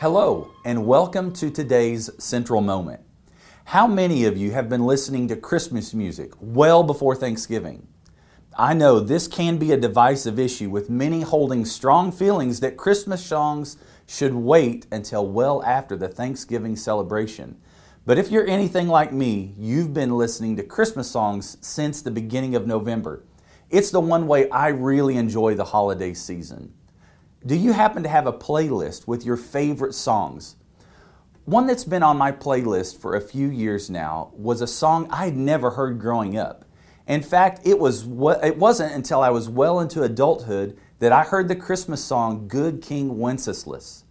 Hello, and welcome to today's Central Moment. How many of you have been listening to Christmas music well before Thanksgiving? I know this can be a divisive issue with many holding strong feelings that Christmas songs should wait until well after the Thanksgiving celebration. But if you're anything like me, you've been listening to Christmas songs since the beginning of November. It's the one way I really enjoy the holiday season. Do you happen to have a playlist with your favorite songs? One that's been on my playlist for a few years now was a song I'd never heard growing up. In fact, it, was, it wasn't until I was well into adulthood that I heard the Christmas song Good King Wenceslas.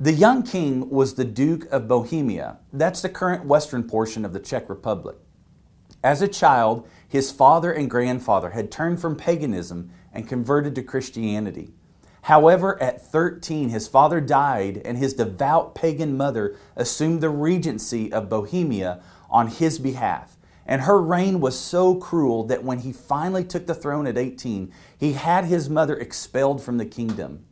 The young king was the Duke of Bohemia. That's the current western portion of the Czech Republic. As a child, his father and grandfather had turned from paganism and converted to Christianity. However, at 13, his father died, and his devout pagan mother assumed the regency of Bohemia on his behalf. And her reign was so cruel that when he finally took the throne at 18, he had his mother expelled from the kingdom.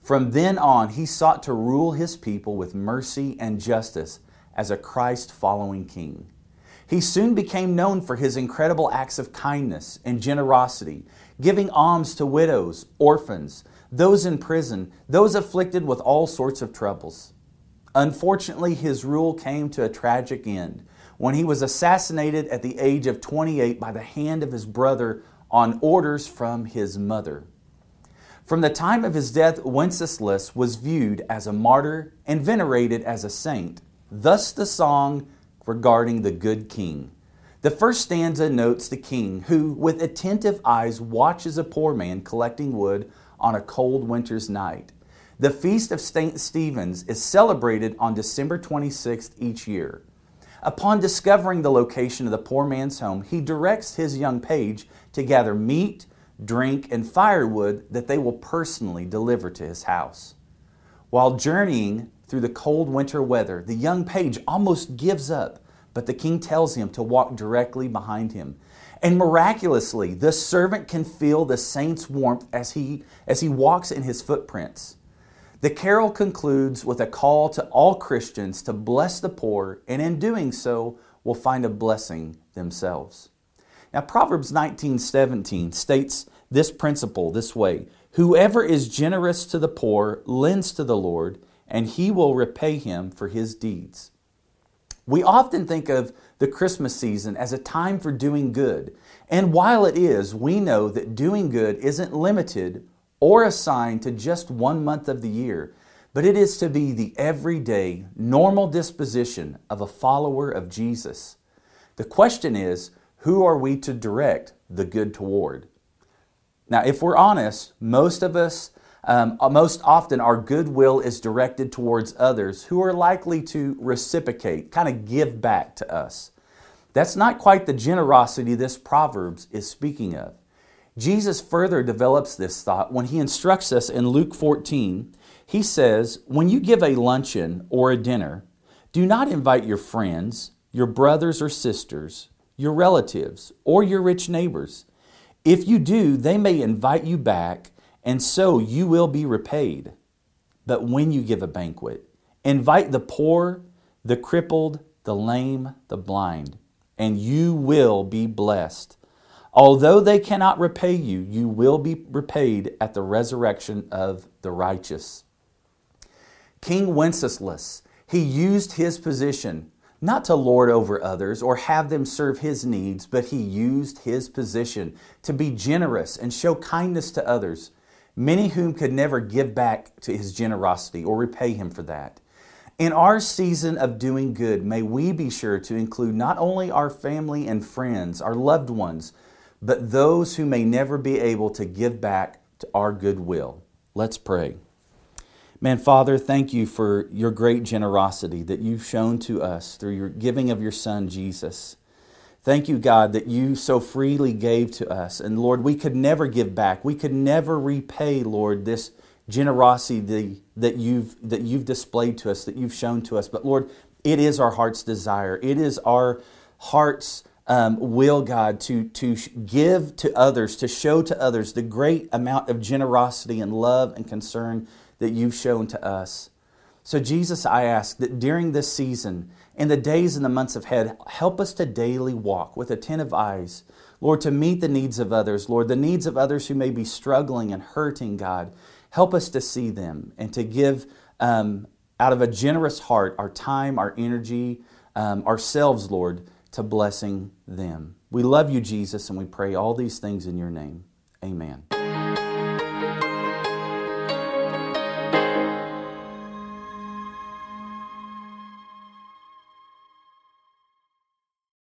From then on, he sought to rule his people with mercy and justice as a Christ following king. He soon became known for his incredible acts of kindness and generosity, giving alms to widows, orphans, those in prison, those afflicted with all sorts of troubles. Unfortunately, his rule came to a tragic end when he was assassinated at the age of 28 by the hand of his brother on orders from his mother. From the time of his death, Wenceslas was viewed as a martyr and venerated as a saint. Thus, the song regarding the good king. The first stanza notes the king who, with attentive eyes, watches a poor man collecting wood on a cold winter's night. The Feast of St. Stephen's is celebrated on December 26th each year. Upon discovering the location of the poor man's home, he directs his young page to gather meat, drink, and firewood that they will personally deliver to his house. While journeying through the cold winter weather, the young page almost gives up, but the king tells him to walk directly behind him. And miraculously, the servant can feel the saint's warmth as he, as he walks in his footprints. The carol concludes with a call to all Christians to bless the poor, and in doing so, will find a blessing themselves. Now, Proverbs 19:17 states this principle this way: Whoever is generous to the poor lends to the Lord, and he will repay him for his deeds. We often think of the Christmas season as a time for doing good. And while it is, we know that doing good isn't limited or assigned to just one month of the year, but it is to be the everyday, normal disposition of a follower of Jesus. The question is, who are we to direct the good toward? Now, if we're honest, most of us, um, most often, our goodwill is directed towards others who are likely to reciprocate, kind of give back to us. That's not quite the generosity this Proverbs is speaking of. Jesus further develops this thought when he instructs us in Luke 14. He says, When you give a luncheon or a dinner, do not invite your friends, your brothers or sisters, your relatives, or your rich neighbors. If you do, they may invite you back, and so you will be repaid. But when you give a banquet, invite the poor, the crippled, the lame, the blind and you will be blessed. Although they cannot repay you, you will be repaid at the resurrection of the righteous. King Wenceslas, he used his position not to lord over others or have them serve his needs, but he used his position to be generous and show kindness to others, many whom could never give back to his generosity or repay him for that. In our season of doing good, may we be sure to include not only our family and friends, our loved ones, but those who may never be able to give back to our goodwill. Let's pray. Man, Father, thank you for your great generosity that you've shown to us through your giving of your Son, Jesus. Thank you, God, that you so freely gave to us. And Lord, we could never give back. We could never repay, Lord, this generosity that you've, that you've displayed to us, that you've shown to us. But Lord, it is our heart's desire. It is our heart's um, will, God, to, to give to others, to show to others the great amount of generosity and love and concern that you've shown to us. So, Jesus, I ask that during this season, in the days and the months ahead, help us to daily walk with attentive eyes, Lord, to meet the needs of others, Lord, the needs of others who may be struggling and hurting, God. Help us to see them and to give um, out of a generous heart our time, our energy, um, ourselves, Lord, to blessing them. We love you, Jesus, and we pray all these things in your name. Amen.